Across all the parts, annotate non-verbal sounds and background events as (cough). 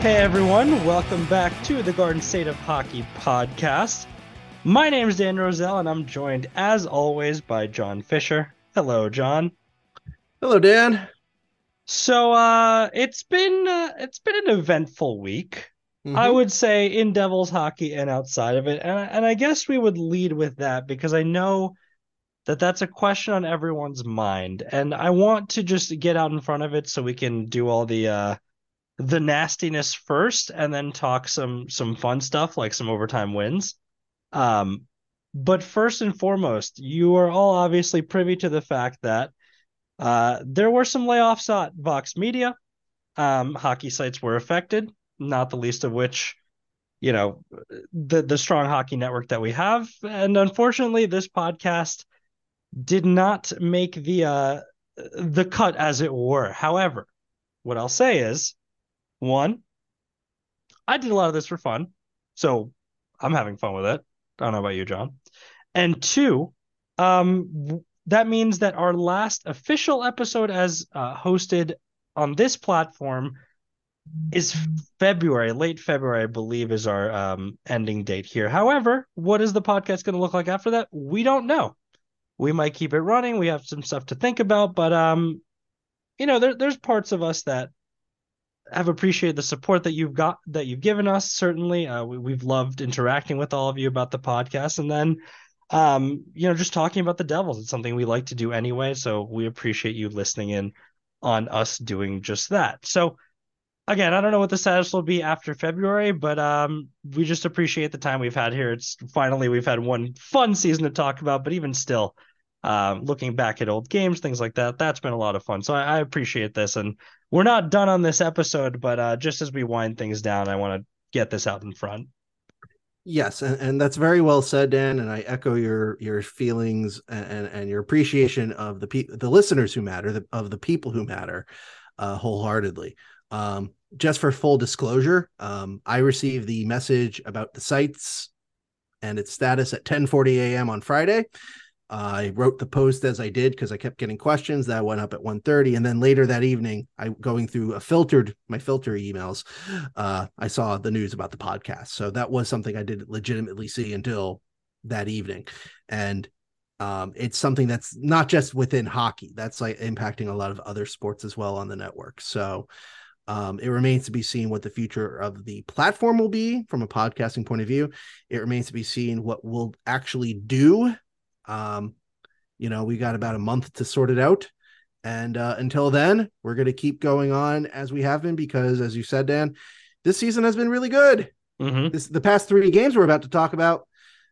Hey everyone, welcome back to the Garden State of Hockey podcast. My name is Dan Roselle, and I'm joined as always by John Fischer. Hello, John. Hello, Dan. So, uh, it's been uh, it's been an eventful week, mm-hmm. I would say, in Devils hockey and outside of it, and and I guess we would lead with that because I know that that's a question on everyone's mind, and I want to just get out in front of it so we can do all the uh the nastiness first and then talk some some fun stuff like some overtime wins. Um, but first and foremost, you are all obviously privy to the fact that uh, there were some layoffs at Vox Media. Um, hockey sites were affected, not the least of which, you know, the the strong hockey network that we have. And unfortunately, this podcast did not make the uh, the cut, as it were. However, what I'll say is one, I did a lot of this for fun, so I'm having fun with it. I don't know about you, John. And two, um, that means that our last official episode as uh, hosted on this platform is February, late February, I believe, is our um, ending date here. However, what is the podcast going to look like after that? We don't know. We might keep it running. We have some stuff to think about, but um, you know, there, there's parts of us that have appreciated the support that you've got that you've given us. Certainly, uh, we, have loved interacting with all of you about the podcast, and then, um, you know, just talking about the Devils. It's something we like to do anyway, so we appreciate you listening in on us doing just that. So, again, I don't know what the status will be after February, but um, we just appreciate the time we've had here. It's finally we've had one fun season to talk about, but even still, um, looking back at old games, things like that. That's been a lot of fun. So I, I appreciate this. And we're not done on this episode, but uh, just as we wind things down, I want to get this out in front. Yes, and, and that's very well said, Dan. And I echo your your feelings and, and your appreciation of the pe- the listeners who matter, the, of the people who matter, uh, wholeheartedly. Um, just for full disclosure, um, I received the message about the sites and its status at 10:40 a.m. on Friday. I wrote the post as I did because I kept getting questions. That went up at 1.30. And then later that evening, I going through a filtered my filter emails, uh, I saw the news about the podcast. So that was something I didn't legitimately see until that evening. And um, it's something that's not just within hockey, that's like impacting a lot of other sports as well on the network. So um, it remains to be seen what the future of the platform will be from a podcasting point of view. It remains to be seen what we'll actually do um, you know, we got about a month to sort it out. And uh, until then, we're going to keep going on as we have been because, as you said, Dan, this season has been really good. Mm-hmm. This, the past three games we're about to talk about,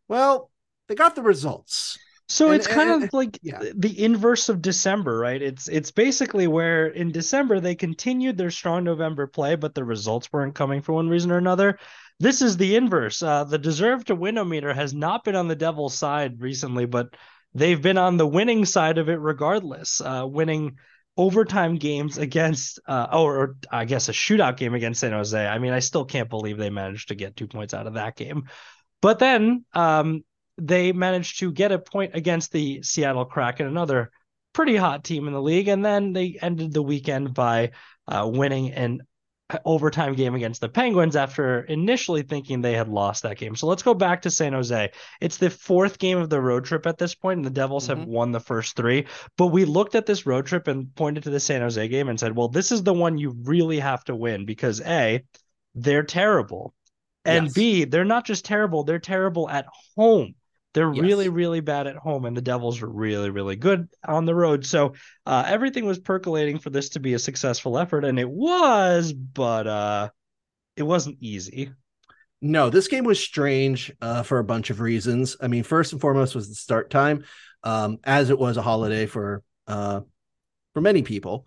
well, they got the results. So and, it's kind and, of like yeah. the inverse of December, right? It's it's basically where in December they continued their strong November play, but the results weren't coming for one reason or another. This is the inverse. Uh, the deserve to win meter has not been on the Devils' side recently, but they've been on the winning side of it regardless, uh, winning overtime games against, uh, or, or, I guess a shootout game against San Jose. I mean, I still can't believe they managed to get two points out of that game. But then um, they managed to get a point against the Seattle Kraken, another pretty hot team in the league. And then they ended the weekend by uh, winning an overtime game against the Penguins after initially thinking they had lost that game. So let's go back to San Jose. It's the fourth game of the road trip at this point, and the Devils mm-hmm. have won the first three. But we looked at this road trip and pointed to the San Jose game and said, well, this is the one you really have to win because A, they're terrible. And yes. B, they're not just terrible, they're terrible at home. They're yes. really, really bad at home, and the Devils are really, really good on the road. So uh, everything was percolating for this to be a successful effort, and it was, but uh, it wasn't easy. No, this game was strange uh, for a bunch of reasons. I mean, first and foremost was the start time, um, as it was a holiday for uh, for many people.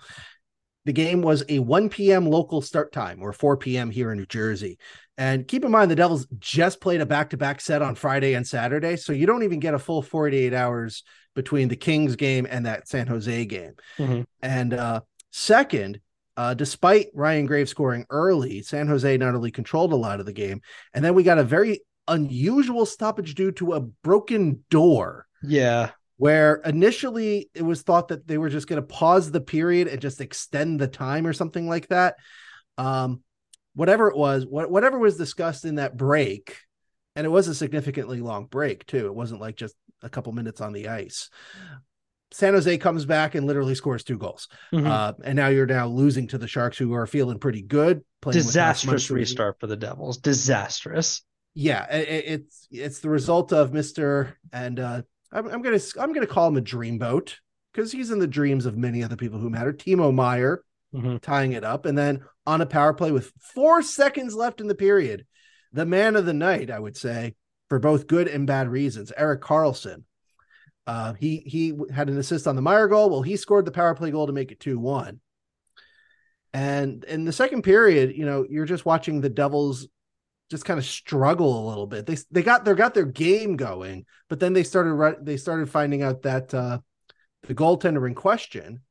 The game was a 1 p.m. local start time, or 4 p.m. here in New Jersey. And keep in mind, the Devils just played a back to back set on Friday and Saturday. So you don't even get a full 48 hours between the Kings game and that San Jose game. Mm-hmm. And uh, second, uh, despite Ryan Graves scoring early, San Jose not only controlled a lot of the game, and then we got a very unusual stoppage due to a broken door. Yeah. Where initially it was thought that they were just going to pause the period and just extend the time or something like that. Um, whatever it was, whatever was discussed in that break, and it was a significantly long break too. It wasn't like just a couple minutes on the ice. San Jose comes back and literally scores two goals, mm-hmm. uh, and now you're now losing to the Sharks, who are feeling pretty good. Disastrous restart for the Devils. Disastrous. Yeah, it, it's it's the result of Mister and uh, I'm, I'm, gonna I'm gonna call him a dreamboat because he's in the dreams of many other people who matter. Timo Meier mm-hmm. tying it up, and then on a power play with four seconds left in the period. The man of the night, I would say, for both good and bad reasons. Erik Karlsson. Uh, he he had an assist on the Meier goal. Well, he scored the power play goal to make it 2 1. And in the second period, you know, you're just watching the Devils just kind of struggle a little bit. They they got they got their game going, but then they started they started finding out that uh, the goaltender in question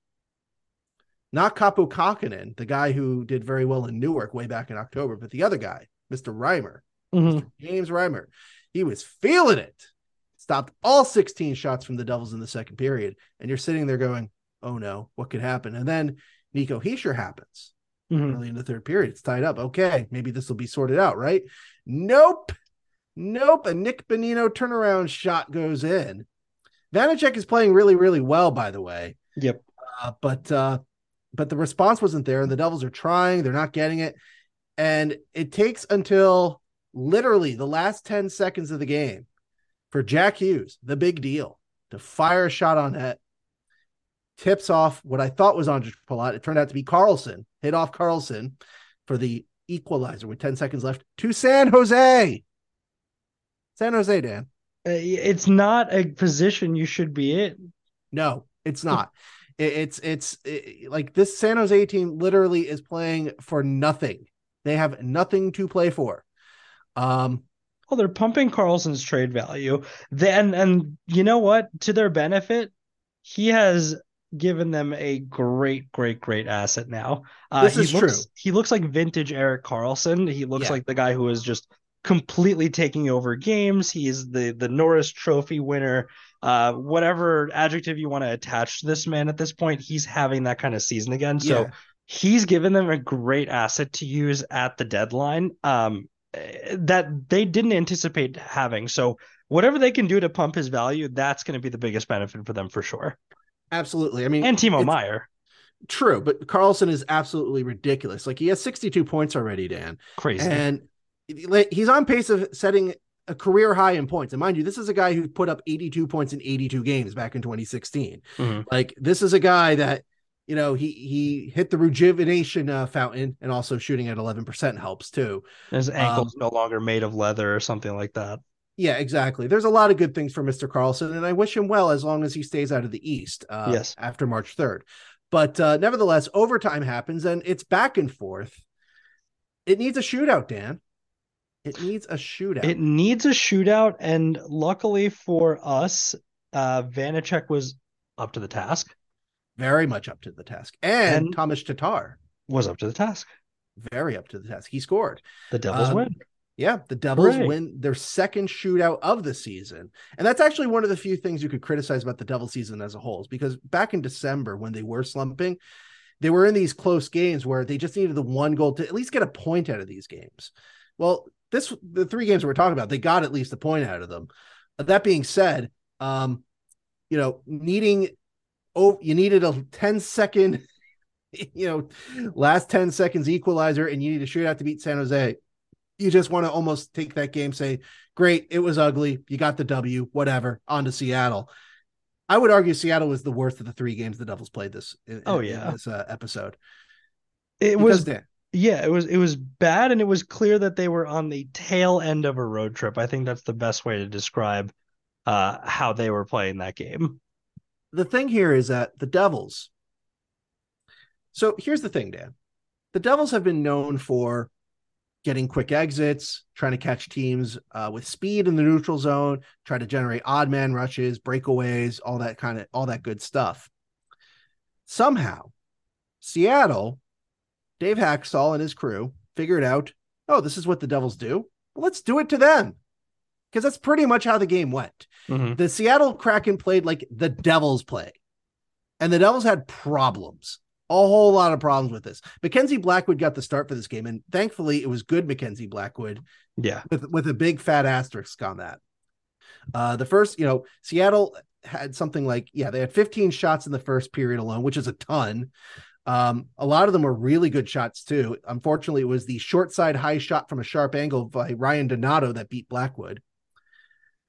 not Kaapo Kähkönen, the guy who did very well in Newark way back in October, but the other guy, Mr. Reimer, mm-hmm. Mr. James Reimer. He was feeling it. Stopped all 16 shots from the Devils in the second period. And you're sitting there going, oh no, what could happen? And then Nico Hischier happens mm-hmm. early in the third period. It's tied up. Okay, maybe this will be sorted out, right? Nope. Nope. A Nick Bonino turnaround shot goes in. Vanecek is playing really, really well, by the way. Yep. Uh, but uh, but the response wasn't there. And the Devils are trying, they're not getting it. And it takes until literally the last 10 seconds of the game for Jack Hughes, the big deal, to fire a shot on net. Tips off what I thought was Andre Palat. It turned out to be Karlsson, hit off Karlsson for the equalizer with 10 seconds left to San Jose. San Jose, Dan. Uh, it's not a position you should be in. No, it's not. It's it's it, like this San Jose team literally is playing for nothing. They have nothing to play for. Um, well, they're pumping Karlsson's trade value. Then, and you know what? To their benefit, he has given them a great, great, great asset now. Uh, this is looks, true. He looks like vintage Erik Karlsson. He looks yeah. like the guy who is just completely taking over games. He's the the Norris Trophy winner uh, whatever adjective you want to attach to this man at this point, he's having that kind of season again. So yeah. he's given them a great asset to use at the deadline um, that they didn't anticipate having. So whatever they can do to pump his value, that's going to be the biggest benefit for them for sure. Absolutely. I mean, and Timo Meier. True, but Karlsson is absolutely ridiculous. Like he has 62 points already, Dan. Crazy. And he's on pace of setting a career high in points. And mind you, this is a guy who put up 82 points in 82 games back in 2016. Mm-hmm. Like this is a guy that, you know, he he hit the rejuvenation uh, fountain and also shooting at 11% helps too. His ankle's um, no longer made of leather or something like that. Yeah, exactly. There's a lot of good things for Mr. Karlsson and I wish him well as long as he stays out of the East. Uh, yes. After March 3rd, but uh, nevertheless, overtime happens and it's back and forth. It needs a shootout, Dan. It needs a shootout. It needs a shootout, and luckily for us, uh, Vanecek was up to the task. Very much up to the task, and, and Thomas Tatar was up to the task. Very up to the task. He scored. The Devils um, win. Yeah, the Devils Hooray. win their second shootout of the season. And that's actually one of the few things you could criticize about the Devil season as a whole, is because back in December when they were slumping, they were in these close games where they just needed the one goal to at least get a point out of these games. Well, this the three games we're talking about, they got at least a point out of them. That being said, um, you know, needing oh, you needed a 10 second, (laughs) you know, last 10 seconds equalizer, and you need to shoot out to beat San Jose. You just want to almost take that game, say, great, it was ugly. You got the W, whatever, on to Seattle. I would argue Seattle was the worst of the three games the Devils played this. In, oh yeah, in this uh, episode. It because was yeah, it was it was bad, and it was clear that they were on the tail end of a road trip. I think that's the best way to describe uh, how they were playing that game. The thing here is that the Devils. So here's the thing, Dan. The Devils have been known for getting quick exits, trying to catch teams uh, with speed in the neutral zone, try to generate odd man rushes, breakaways, all that kind of all that good stuff. Somehow, Seattle, Dave Hakstol and his crew figured out, oh, this is what the Devils do. Well, let's do it to them. Because that's pretty much how the game went. Mm-hmm. The Seattle Kraken played like the Devils play. And the Devils had problems a whole lot of problems with this. Mackenzie Blackwood got the start for this game, and thankfully it was good Mackenzie Blackwood. Yeah, with with a big fat asterisk on that. Uh, the first, you know, Seattle had something like yeah, they had 15 shots in the first period alone, which is a ton. Um, a lot of them were really good shots too. Unfortunately, it was the short side high shot from a sharp angle by Ryan Donato that beat Blackwood.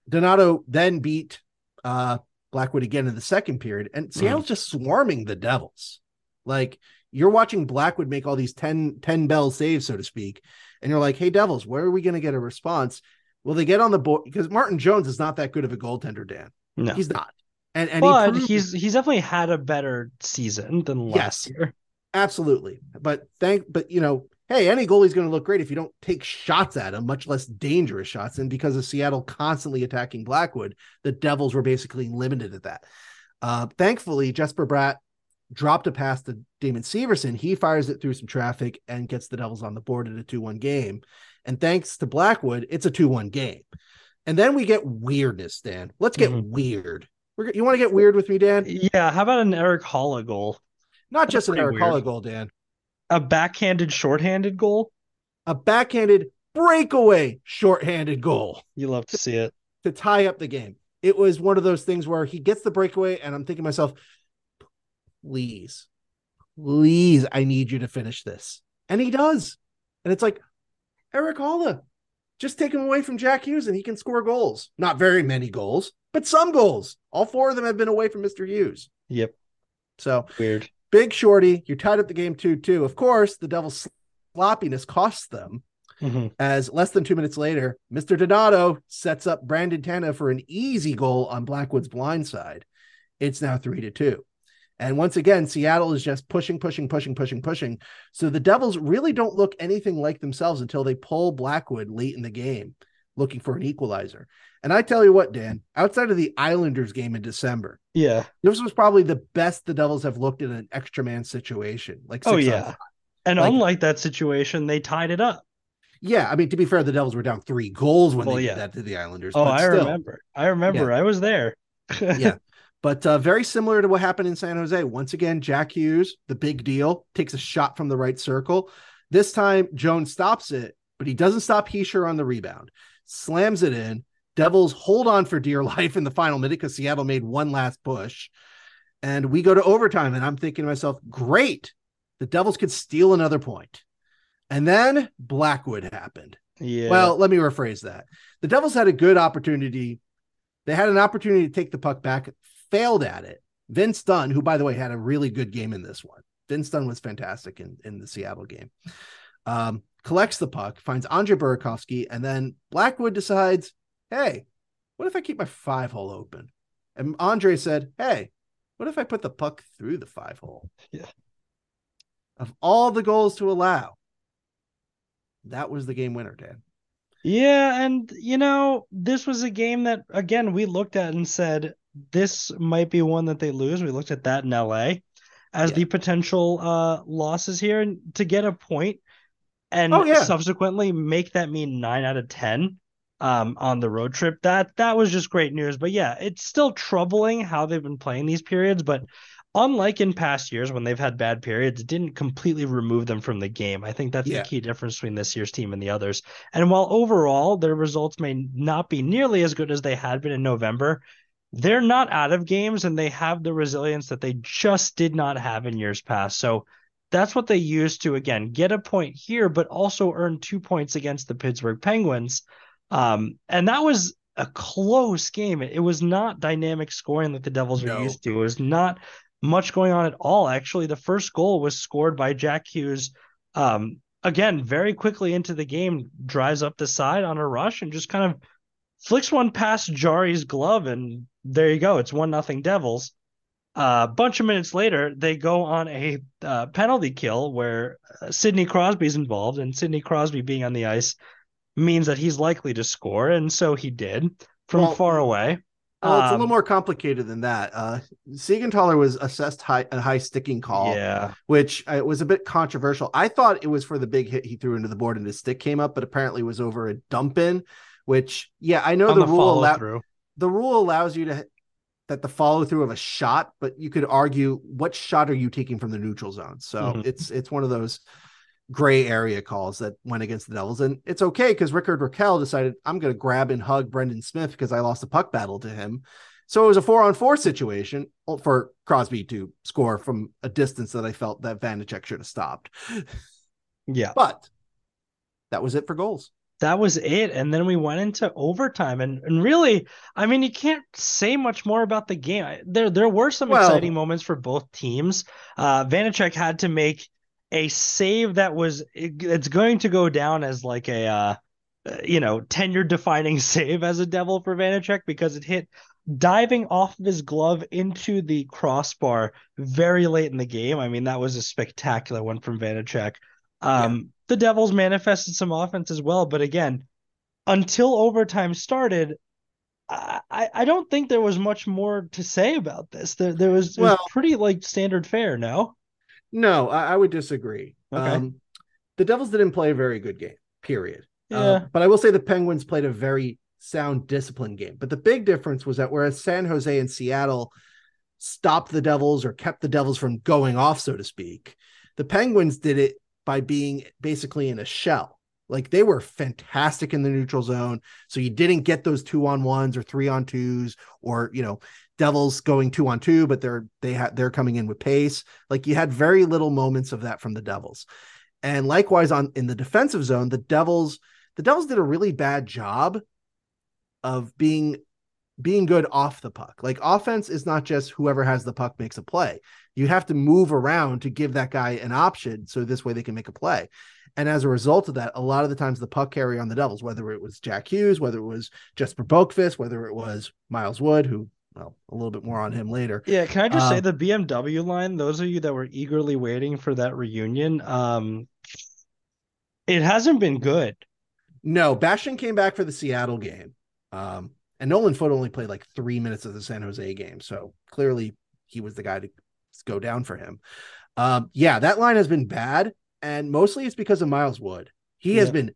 Donato then beat uh, Blackwood again in the second period, and Seattle's mm. just swarming the Devils. Like you're watching Blackwood make all these 10, 10 bell saves, so to speak. And you're like, hey, Devils, where are we going to get a response? Will they get on the board? Because Martin Jones is not that good of a goaltender, Dan. No, he's not. And, and but he he's he's definitely had a better season than last yes, year. Absolutely. But thank but you know, hey, any goalie's going to look great if you don't take shots at him, much less dangerous shots. And because of Seattle constantly attacking Blackwood, the Devils were basically limited at that. Uh, thankfully, Jesper Bratt dropped a pass to Damon Severson. He fires it through some traffic and gets the Devils on the board at a 2 1 game. And thanks to Blackwood, it's a 2 1 game. And then we get weirdness, Dan. Let's get mm-hmm. weird. We're, you want to get weird with me, Dan? Yeah. How about an Erik Haula goal? Not That's just an Erik Haula goal, Dan. A backhanded, shorthanded goal? A backhanded breakaway, shorthanded goal. You love to see it. To tie up the game. It was one of those things where he gets the breakaway, and I'm thinking to myself, please, please, I need you to finish this. And he does. And it's like, Erik Haula, just take him away from Jack Hughes and he can score goals. Not very many goals, but some goals. All four of them have been away from Mr. Hughes. Yep. So weird. Big Shorty, you tied up the game 2 2. Of course, the Devils' sloppiness costs them. Mm-hmm. As less than two minutes later, Mr. Donato sets up Brandon Tanev for an easy goal on Blackwood's blind side. It's now three to two. And once again, Seattle is just pushing, pushing, pushing, pushing, pushing. So the Devils really don't look anything like themselves until they pull Blackwood late in the game, looking for an equalizer. And I tell you what, Dan, outside of the Islanders game in December, yeah, this was probably the best the Devils have looked in an extra man situation. Like, oh yeah, and like, unlike that situation, they tied it up. Yeah, I mean to be fair, the Devils were down three goals when well, they yeah. did that to the Islanders. Oh, I still, remember. I remember. Yeah. I was there. (laughs) yeah, But uh, very similar to what happened in San Jose. Once again, Jack Hughes, the big deal, takes a shot from the right circle. This time, Jones stops it, but he doesn't stop Hischier on the rebound. Slams it in. Devils hold on for dear (laughs) life in the final minute because Seattle made one last push. And we go to overtime, and I'm thinking to myself, great, the Devils could steal another point. And then Blackwood happened. Yeah. Well, let me rephrase that. The Devils had a good opportunity. They had an opportunity to take the puck back, failed at it. Vince Dunn, who by the way had a really good game in this one. Vince Dunn was fantastic in, in the Seattle game. Um, collects the puck, finds Andre Burakovsky, and then Blackwood decides, hey, what if I keep my five hole open? And Andre said, hey, what if I put the puck through the five hole? Yeah. Of all the goals to allow, that was the game winner, Dan. Yeah, and you know, this was a game that again we looked at and said this might be one that they lose. We looked at that in LA as yeah. the potential uh, losses here and to get a point and oh, yeah. subsequently make that mean nine out of ten um, on the road trip. That that was just great news. But yeah, it's still troubling how they've been playing these periods. But unlike in past years when they've had bad periods, it didn't completely remove them from the game. I think that's yeah. the key difference between this year's team and the others. And while overall their results may not be nearly as good as they had been in November, they're not out of games and they have the resilience that they just did not have in years past. So that's what they used to again get a point here, but also earn two points against the Pittsburgh Penguins. Um, and that was a close game. It, it, was not dynamic scoring like the Devils no. are used to. It was not much going on at all. Actually, the first goal was scored by Jack Hughes. Um, again, very quickly into the game, drives up the side on a rush and just kind of flicks one past Jarry's glove, and there you go. It's one nothing Devils. A uh, bunch of minutes later, they go on a uh, penalty kill where uh, Sidney Crosby's involved, and Sidney Crosby being on the ice means that he's likely to score, and so he did from well, far away. Well, it's um, a little um, more complicated than that. Uh, Siegenthaler was assessed high, a high sticking call, yeah, which uh, was a bit controversial. I thought it was for the big hit he threw into the board and his stick came up, but apparently was over a dump in. Which, yeah, I know the, the rule allows the rule allows you to that the follow through of a shot, but you could argue what shot are you taking from the neutral zone? So mm-hmm. it's it's one of those gray area calls that went against the Devils, and it's okay because Rickard Rakell decided I'm going to grab and hug Brendan Smith because I lost a puck battle to him. So it was a four on four situation for Crosby to score from a distance that I felt that Vanecek should have stopped. Yeah, but that was it for goals that was it. And then we went into overtime. And, and really, I mean, you can't say much more about the game. There there were some well, exciting moments for both teams. Uh Vanecek had to make a save that was it, it's going to go down as like a uh you know, tenure defining (laughs) save as a devil for Vanecek because it hit diving off of his glove into the crossbar very late in the game. I mean, that was a spectacular one from Vanecek. Um, the Devils manifested some offense as well, but again, until overtime started, I, I don't think there was much more to say about this. There, there was, well, was pretty like standard fare. No, no, I, I would disagree. Okay. Um, the Devils didn't play a very good game. Period. Yeah. Uh, but I will say the Penguins played a very sound, disciplined game. But the big difference was that whereas San Jose and Seattle stopped the Devils or kept the Devils from going off, so to speak, the Penguins did it by being basically in a shell. Like they were fantastic in the neutral zone. So you didn't get those two on ones or three on twos or, you know, Devils going two on two, but they're they had they're coming in with pace. Like you had very little moments of that from the Devils. And likewise on in the defensive zone, the Devils the Devils did a really bad job of being being good off the puck. Like offense is not just whoever has the puck makes a play. You have to move around to give that guy an option so this way they can make a play. And as a result of that, a lot of the times the puck carry on the Devils, whether it was Jack Hughes, whether it was Jesper Boqvist, whether it was Miles Wood, who well, a little bit more on him later. Yeah, can I just um, say the BMW line? Those of you that were eagerly waiting for that reunion, um, it hasn't been good. No, Bastian came back for the Seattle game. Um, and Nolan Foote only played like three minutes of the San Jose game. So clearly he was the guy to go down for him. Um, yeah, that line has been bad. And mostly it's because of Miles Wood. He yeah. has been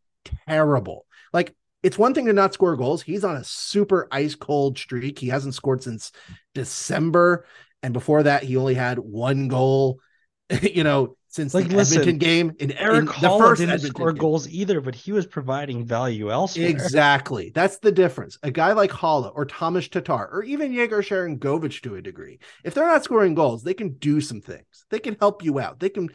terrible. Like it's one thing to not score goals. He's on a super ice cold streak. He hasn't scored since December. And before that, he only had one goal, (laughs) you know, since like, the listen, Edmonton game. In Eric in first didn't Edmonton score game. goals either, but he was providing value elsewhere. Exactly. That's the difference. A guy like Haula or Tomas Tatar or even Yegor Sharangovich to a degree, if they're not scoring goals, they can do some things. They can help you out. They can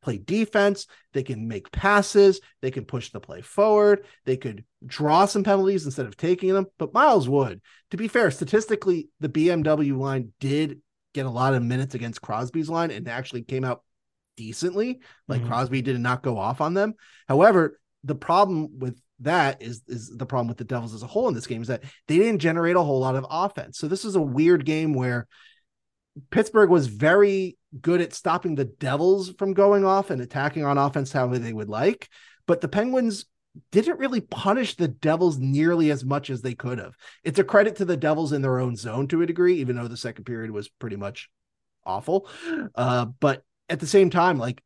play defense. They can make passes. They can push the play forward. They could draw some penalties instead of taking them. But Miles Wood, to be fair, statistically, the BMW line did get a lot of minutes against Crosby's line and actually came out decently. Like mm-hmm. Crosby did not go off on them. However, the problem with that is is the problem with the Devils as a whole in this game is that they didn't generate a whole lot of offense. So this is a weird game where Pittsburgh was very good at stopping the Devils from going off and attacking on offense however they would like, but the Penguins didn't really punish the Devils nearly as much as they could have. It's a credit to the Devils in their own zone to a degree, even though the second period was pretty much awful. Uh, but at the same time, like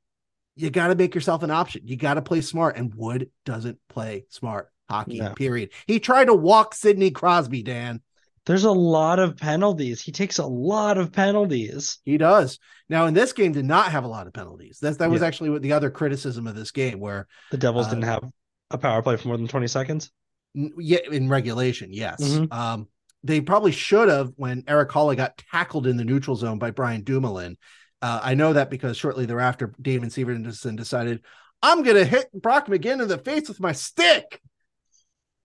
you got to make yourself an option. You got to play smart. And Wood doesn't play smart hockey, period. He tried to walk Sidney Crosby, Dan. There's a lot of penalties. He takes a lot of penalties. He does. Now in this game did not have a lot of penalties. That that was yeah. actually what the other criticism of this game where the Devils uh, didn't have a power play for more than 20 seconds. Yeah, in regulation, yes. Mm-hmm. Um, they probably should have when Erik Haula got tackled in the neutral zone by Brian Dumoulin. Uh, I know that because shortly thereafter, Damon Severson decided, I'm going to hit Brock McGinn in the face with my stick.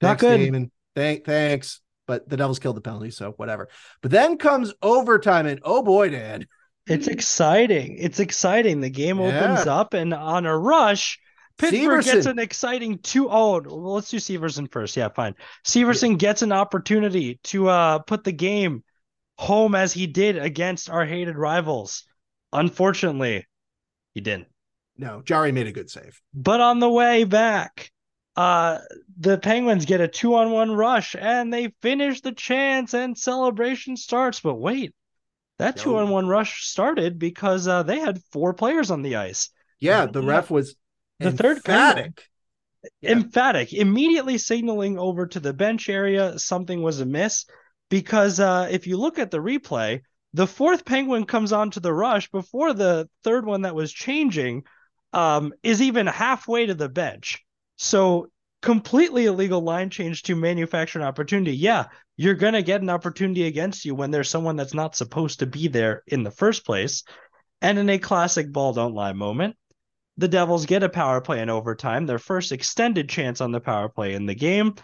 Not thanks, good. Damon. Thank, thanks. But the Devils killed the penalty, so whatever. But then comes overtime, and oh boy, Dad. It's exciting. It's exciting. The game yeah. opens up, and on a rush, Pittsburgh Severson. gets an exciting two. Oh, well, let's do Severson first. Yeah, fine. Severson yeah. gets an opportunity to uh, put the game home as he did against our hated rivals. Unfortunately, he didn't. No, Jarry made a good save. But on the way back, uh, the Penguins get a two on one rush and they finish the chance and celebration starts. But wait, that two on one rush started because uh, they had four players on the ice. Yeah, the ref was the emphatic. third Yeah. Emphatic, immediately signaling over to the bench area something was amiss. Because uh, if you look at the replay, the fourth penguin comes onto the rush before the third one that was changing um, is even halfway to the bench. So completely illegal line change to manufacture an opportunity. Yeah, you're gonna get an opportunity against you when there's someone that's not supposed to be there in the first place. And in a classic ball don't lie moment, the Devils get a power play in overtime, their first extended chance on the power play in the game.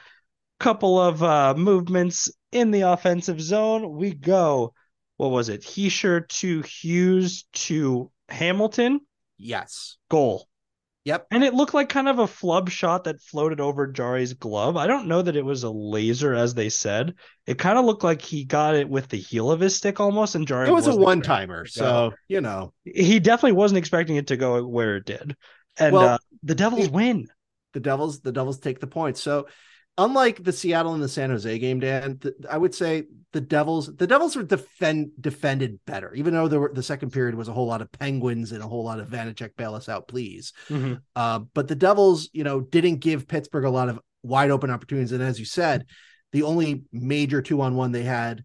Couple of uh, movements in the offensive zone. We go, what was it? Hischier to Hughes to Hamilton. Yes. Goal. Yep. And it looked like kind of a flub shot that floated over Jarry's glove. I don't know that it was a laser, as they said. It kind of looked like he got it with the heel of his stick almost, and Jarry. It was a one timer, so you know he definitely wasn't expecting it to go where it did. And well, uh, the Devils win. The Devils, the Devils take the point. So unlike the Seattle and the San Jose game, Dan, the, I would say the Devils, the Devils were defend defended better, even though there were, the second period was a whole lot of Penguins and a whole lot of Vanecek bail us out, please. Mm-hmm. Uh, but the Devils, you know, didn't give Pittsburgh a lot of wide open opportunities. And as you said, the only major two on one they had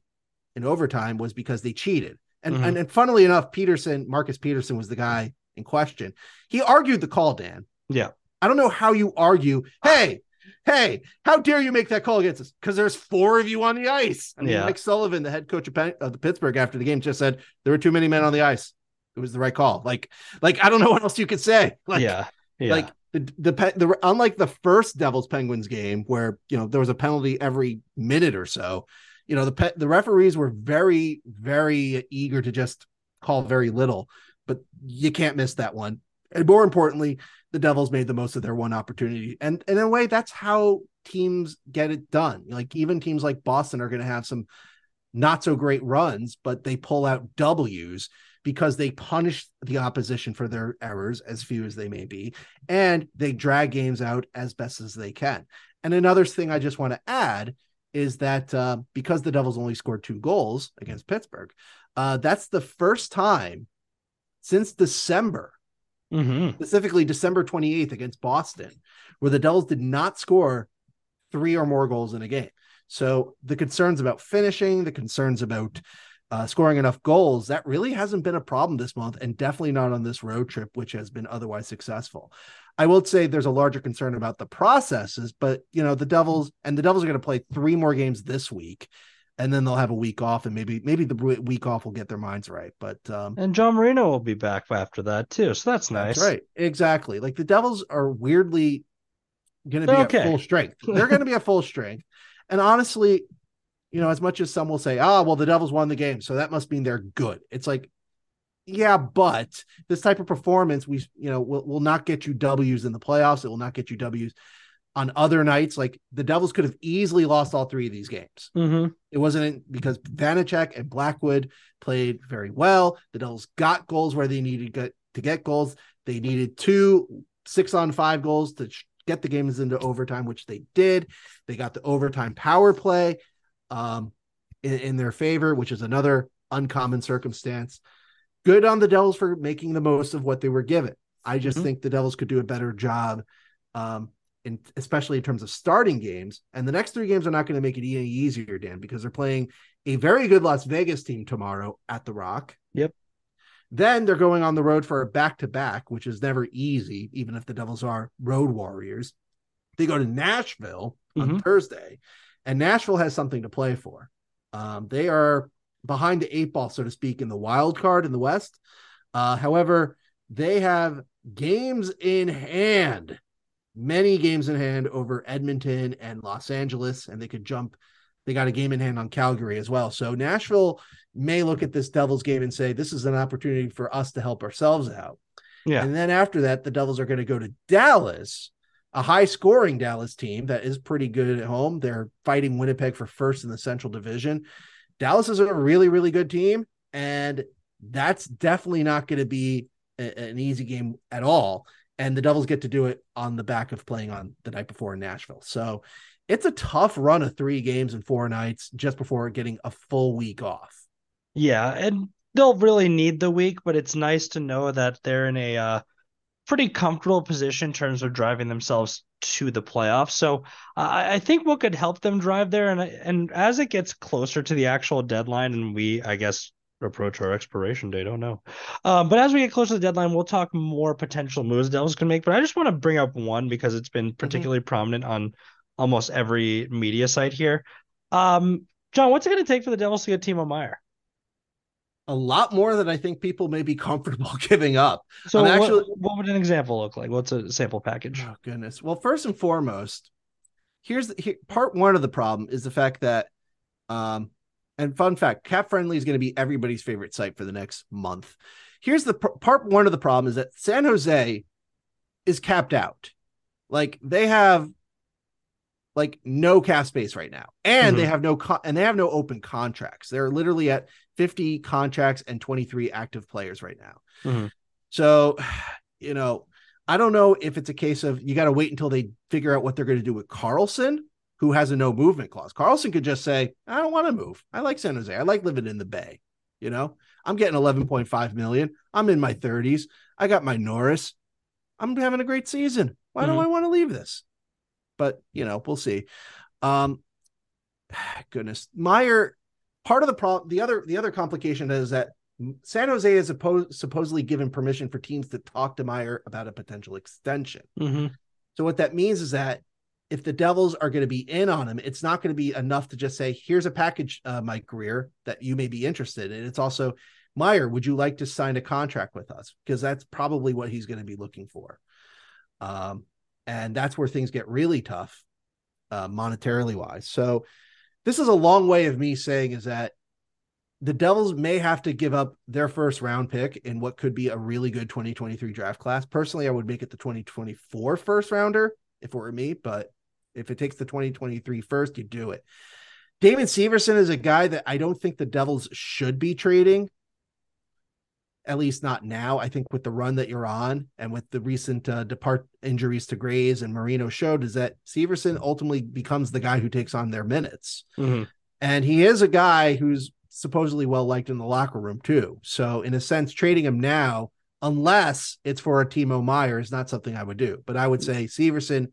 in overtime was because they cheated. And, mm-hmm. and and funnily enough, Pettersson, Marcus Pettersson was the guy in question. He argued the call, Dan. Yeah. I don't know how you argue, hey, hey, how dare you make that call against us? Because there's four of you on the ice. I mean, yeah. Mike Sullivan, the head coach of, Pen- of the Pittsburgh after the game, just said there were too many men on the ice. It was the right call. Like, like I don't know (laughs) what else you could say. Like, yeah, yeah. like the, the the unlike the first Devils Penguins game where you know there was a penalty every minute or so. You know the pe- the referees were very very eager to just call very little, but you can't miss that one. And more importantly, the Devils made the most of their one opportunity. And, and in a way, that's how teams get it done. Like even teams like Boston are going to have some not so great runs, but they pull out W's because they punish the opposition for their errors, as few as they may be, and they drag games out as best as they can. And another thing I just want to add is that uh, because the Devils only scored two goals against Pittsburgh, uh, that's the first time since December mm-hmm. specifically December 28th against Boston, where the Devils did not score three or more goals in a game. So the concerns about finishing, the concerns about uh, scoring enough goals, that really hasn't been a problem this month, and definitely not on this road trip, which has been otherwise successful. I will say there's a larger concern about the processes, but you know the Devils and the Devils are going to play three more games this week, and then they'll have a week off, and maybe maybe the week off will get their minds right. But um, and John Marino will be back after that too, so that's nice. That's right, exactly. Like the Devils are weirdly going to be okay. at full strength. (laughs) They're going to be at full strength, and honestly, you know, as much as some will say, "Ah, oh, well, the Devils won the game, so that must mean they're good." It's like, yeah, but this type of performance, we you know, will will not get you W's in the playoffs. It will not get you W's on other nights, like the Devils could have easily lost all three of these games. Mm-hmm. It wasn't because Vanecek and Blackwood played very well. The Devils got goals where they needed to get, to get goals. They needed two six on five goals to get the games into overtime, which they did. They got the overtime power play um, in, in their favor, which is another uncommon circumstance. Good on the Devils for making the most of what they were given. I just mm-hmm. think the Devils could do a better job um, in especially in terms of starting games. And the next three games are not going to make it any easier, Dan, because they're playing a very good Las Vegas team tomorrow at the Rock. Yep. Then they're going on the road for a back to back, which is never easy, even if the Devils are road warriors. They go to Nashville on mm-hmm. Thursday, and Nashville has something to play for. Um, they are behind the eight ball, so to speak, in the wild card in the West. Uh, however, they have games in hand, many games in hand over Edmonton and Los Angeles, and they could jump. They got a game in hand on Calgary as well. So Nashville may look at this Devils game and say, this is an opportunity for us to help ourselves out. Yeah. And then after that, the Devils are going to go to Dallas, a high scoring Dallas team that is pretty good at home. They're fighting Winnipeg for first in the Central Division. Dallas is a really, really good team. And that's definitely not going to be a, an easy game at all. And the Devils get to do it on the back of playing on the night before in Nashville. So it's a tough run of three games and four nights just before getting a full week off. Yeah, and they'll really need the week, but it's nice to know that they're in a uh, pretty comfortable position in terms of driving themselves to the playoffs. So I think what could help them drive there, and and as it gets closer to the actual deadline, and we, I guess, approach our expiration date. Oh no. Um, but as we get closer to the deadline, we'll talk more potential moves Devils can make. But I just want to bring up one because it's been mm-hmm. particularly mm-hmm. prominent on almost every media site here. Um, John, what's it going to take for the Devils to get Timo Meier? a lot more than I think people may be (laughs) comfortable giving up. So, what, actually, what would an example look like? What's a sample package? Oh goodness. Well, first and foremost, here's the, here, part one of the problem is the fact that, um, and fun fact, Cap Friendly is going to be everybody's favorite site for the next month. Here's the part one of the problem is that San Jose is capped out. Like they have like no cap space right now and mm-hmm. they have no con- and they have no open contracts they're literally at 50 contracts and 23 active players right now mm-hmm. so you know i don't know if it's a case of you got to wait until they figure out what they're going to do with karlsson who has a no movement clause. Karlsson could just say i don't want to move. I like san jose. I like living in the bay you know? I'm getting 11.5 million. I'm in my 30s i got my norris. I'm having a great season. Why mm-hmm. do i want to leave this? But you know, we'll see. Um, (sighs) goodness, Meier, Part of the problem, the other, the other complication is that San Jose is supposed supposedly given permission for teams to talk to Meier about a potential extension. Mm-hmm. So what that means is that if the Devils are going to be in on him, it's not going to be enough to just say, "Here's a package, uh, Mike Grier, that you may be interested in." It's also, Meier, would you like to sign a contract with us? Because that's probably what he's going to be looking for. Um, and that's where things get really tough uh, monetarily wise so this is a long way of me saying is that the devils may have to give up their first round pick in what could be a really good 2023 draft class personally i would make it the 2024 first rounder if it were me but if it takes the 2023 first you do it damon severson is a guy that i don't think the devils should be trading at least not now. I think with the run that you're on and with the recent uh, depart injuries to Graves and Marino showed is that Severson ultimately becomes the guy who takes on their minutes. Mm-hmm. And he is a guy who's supposedly well liked in the locker room too. So in a sense, trading him now, unless it's for a Timo Meier, is not something I would do. But I would say Severson,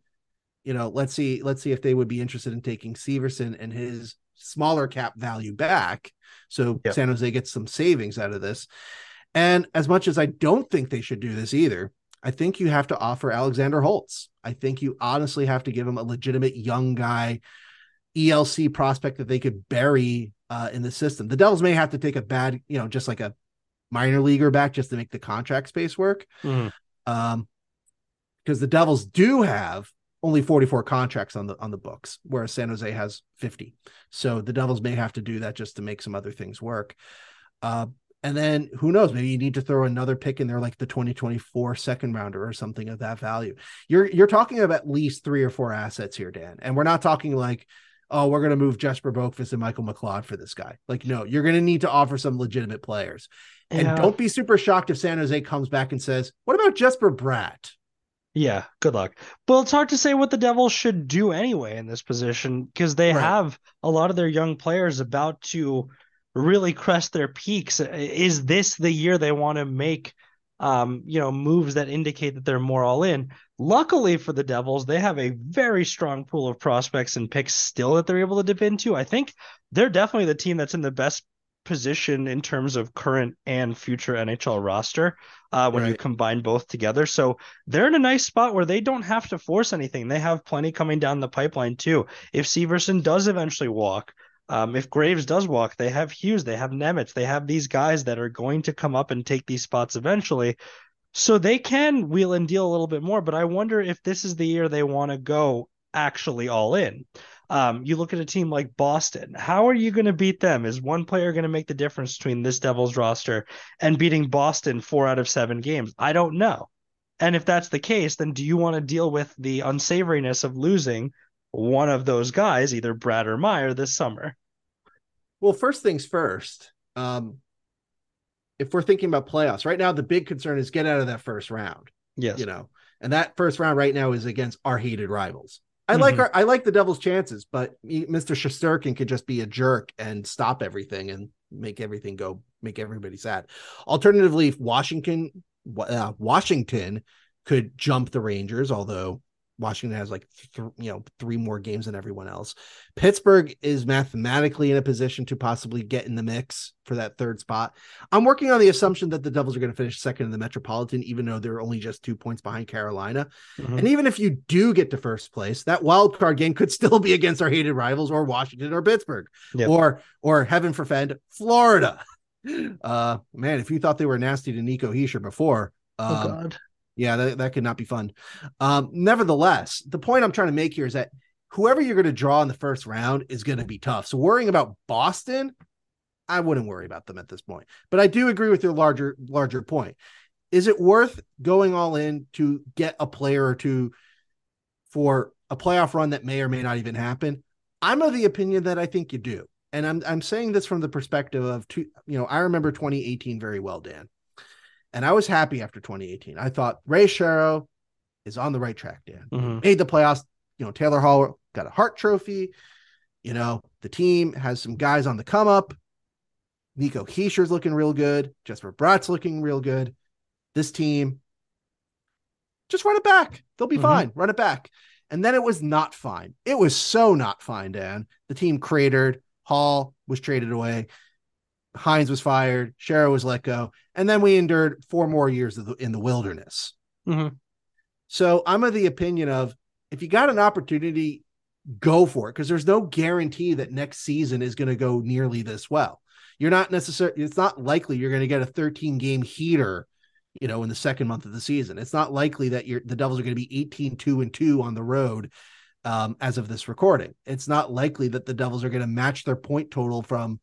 you know, let's see, let's see if they would be interested in taking Severson and his smaller cap value back. So yep. San Jose gets some savings out of this. And as much as I don't think they should do this either, I think you have to offer Alexander Holtz. I think you honestly have to give him a legitimate young guy, ELC prospect that they could bury uh, in the system. The Devils may have to take a bad, you know, just like a minor leaguer back just to make the contract space work. Mm. Um, because the Devils do have only 44 contracts on the on the books, whereas San Jose has 50. So the Devils may have to do that just to make some other things work. Uh, and then who knows? Maybe you need to throw another pick in there, like the 2024 second rounder or something of that value. You're you're talking of at least three or four assets here, Dan. And we're not talking like, oh, we're gonna move Jesper Boqvist and Michael McLeod for this guy. Like, no, you're gonna need to offer some legitimate players. And yeah. don't be super shocked if San Jose comes back and says, What about Jesper Bratt? Yeah, good luck. Well, it's hard to say what the Devils should do anyway in this position because they right. have a lot of their young players about to really crest their peaks. Is this the year they want to make um, you know, moves that indicate that they're more all in. Luckily for the Devils, they have a very strong pool of prospects and picks still that they're able to dip into. I think they're definitely the team that's in the best position in terms of current and future NHL roster uh, when right. you combine both together. So they're in a nice spot where they don't have to force anything. They have plenty coming down the pipeline too. If Severson does eventually walk, um, if Graves does walk, they have Hughes, they have Nemec, they have these guys that are going to come up and take these spots eventually. So they can wheel and deal a little bit more, but I wonder if this is the year they want to go actually all in. Um, you look at a team like Boston. How are you going to beat them? Is one player going to make the difference between this Devils roster and beating Boston four out of seven games? I don't know. And if that's the case, then do you want to deal with the unsavoriness of losing one of those guys, either Bratt or Meier, this summer? Well, first things first. Um, if we're thinking about playoffs right now, the big concern is get out of that first round. Yes, you know, and that first round right now is against our hated rivals. I mm-hmm. like our, I like the Devils' chances, but Mr. Shesterkin could just be a jerk and stop everything and make everything go, make everybody sad. Alternatively, Washington, uh, Washington could jump the Rangers, although Washington has like th- you know three more games than everyone else. Pittsburgh is mathematically in a position to possibly get in the mix for that third spot. I'm working on the assumption that the Devils are going to finish second in the Metropolitan, even though they're only just two points behind Carolina. Mm-hmm. And even if you do get to first place, that wild card game could still be against our hated rivals or Washington or Pittsburgh yep. or or heaven forfend Florida. (laughs) Uh, man, if you thought they were nasty to Nico Hischier before, oh, um, oh God yeah, that, that could not be fun. Um, nevertheless, the point I'm trying to make here is that whoever you're going to draw in the first round is going to be tough. So worrying about Boston, I wouldn't worry about them at this point. But I do agree with your larger larger point. Is it worth going all in to get a player or two for a playoff run that may or may not even happen? I'm of the opinion that I think you do. And I'm I'm saying this from the perspective of two, you know, I remember 2018 very well, Dan. And I was happy after 2018. I thought Ray Shero is on the right track, Dan. Mm-hmm. Made the playoffs. You know, Taylor Hall got a Hart Trophy. You know, the team has some guys on the come up. Nico Hischier's looking real good. Jesper Bratt's looking real good. This team, just run it back. They'll be mm-hmm. fine. Run it back. And then it was not fine. It was so not fine, Dan. The team cratered. Hall was traded away. Hynes was fired, Shero was let go, and then we endured four more years the, in the wilderness. Mm-hmm. So I'm of the opinion of if you got an opportunity, go for it because there's no guarantee that next season is going to go nearly this well. You're not necessarily, it's not likely you're going to get a 13 game heater, you know, in the second month of the season. It's not likely that you're, the Devils are going to be 18 2 and 2 on the road um, as of this recording. It's not likely that the Devils are going to match their point total from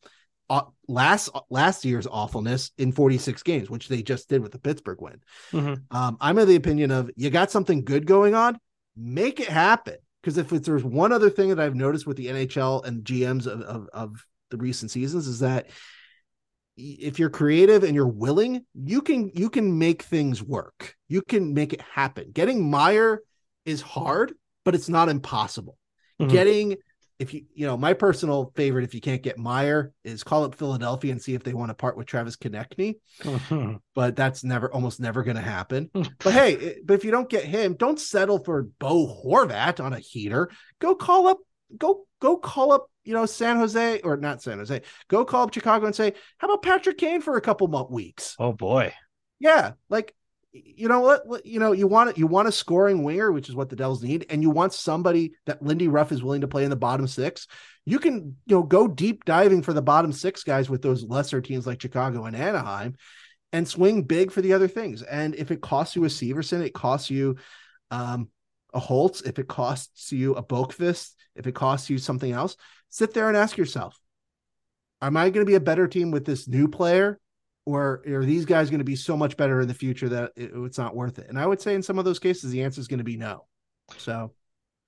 uh, last last year's awfulness in 46 games, which they just did with the Pittsburgh win. Mm-hmm. Um, I'm of the opinion of you got something good going on, make it happen. Because if there's one other thing that I've noticed with the NHL and GMs of, of, of the recent seasons is that if you're creative and you're willing, you can you can make things work. You can make it happen. Getting Meier is hard, but it's not impossible. Mm-hmm. Getting if you you know my personal favorite if you can't get Meier is call up Philadelphia and see if they want to part with Travis Konecny. Mm-hmm. (laughs) But that's never almost never going to happen. (laughs) but hey, but if you don't get him, don't settle for Bo Horvat on a heater. Go call up go go call up you know San Jose or not San Jose. Go call up Chicago and say, "How about Patrick Kane for a couple month weeks?" Oh boy. Yeah, like you know what you know you want you want a scoring winger which is what the devils need and you want somebody that lindy ruff is willing to play in the bottom six you can you know go deep diving for the bottom six guys with those lesser teams like chicago and anaheim and swing big for the other things. And if it costs you a severson it costs you um, a holtz if it costs you a Boqvist, if it costs you something else sit there and ask yourself am i going to be a better team with this new player or are these guys going to be so much better in the future that it, it's not worth it? And I would say in some of those cases, the answer is going to be no. So,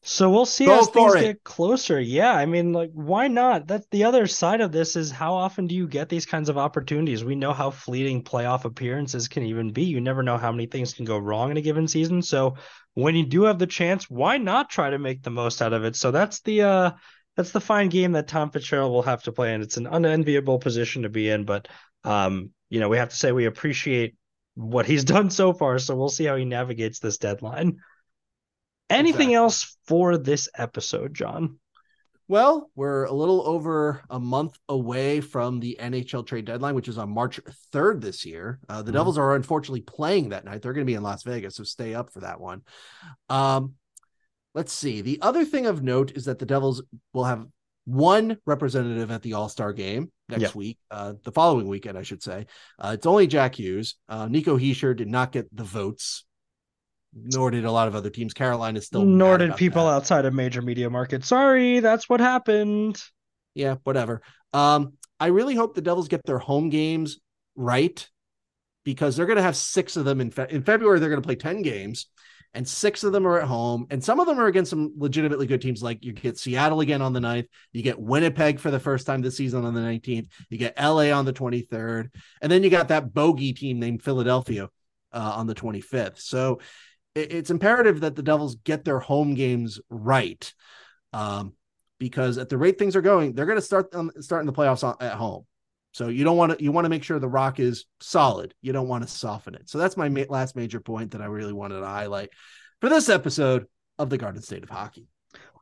so we'll see as things it. get closer. Yeah, I mean, like, why not? That's the other side of this is how often do you get these kinds of opportunities? We know how fleeting playoff appearances can even be. You never know how many things can go wrong in a given season. So, when you do have the chance, why not try to make the most out of it? So that's the uh that's the fine game that Tom Fitzgerald will have to play, and it's an unenviable position to be in. But um, you know, we have to say we appreciate what he's (laughs) done so far. So we'll see how he navigates this deadline. Anything exactly. else for this episode, John? Well, we're a little over a month away from the NHL trade deadline, which is on March 3rd this year. Uh, the mm-hmm. Devils are unfortunately playing that night. They're going to be in Las Vegas, so stay up for that one. Um, let's see. The other thing of note is that the Devils will have one representative at the All Star game next yep. week, uh, the following weekend, I should say. Uh, it's only Jack Hughes. Uh, Nico Hischier did not get the votes nor did a lot of other teams. Carolina still. Nor did people that. outside of major media markets. Sorry, that's what happened. Yeah, whatever. Um, I really hope the Devils get their home games right because they're going to have six of them in fe- in February. They're going to play ten games, and six of them are at home, and some of them are against some legitimately good teams. Like you get Seattle again on the 9th, you get Winnipeg for the first time this season on the 19th, you get LA on the 23rd, and then you got that bogey team named Philadelphia uh, on the 25th. So it's imperative that the Devils get their home games right, um, because at the rate things are going, they're going to start um, starting the playoffs at home. So you don't want to you want to make sure the rock is solid. You don't want to soften it. So that's my ma- last major point that I really wanted to highlight for this episode of the Garden State of Hockey.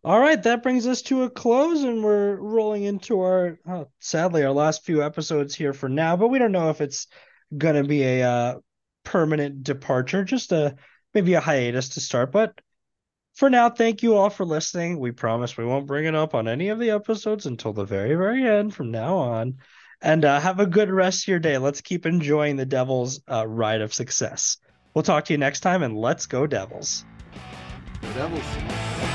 All right, that brings us to a close, and we're rolling into our oh, sadly our last few episodes here for now. But we don't know if it's going to be a uh, permanent departure. Just a maybe a hiatus to start. But for now, thank you all for listening. We promise we won't bring it up on any of the episodes until the very, very end from now on. And uh, have a good rest of your day. Let's keep enjoying the Devils' uh, ride of success. We'll talk to you next time, and let's go, Devils. Devils.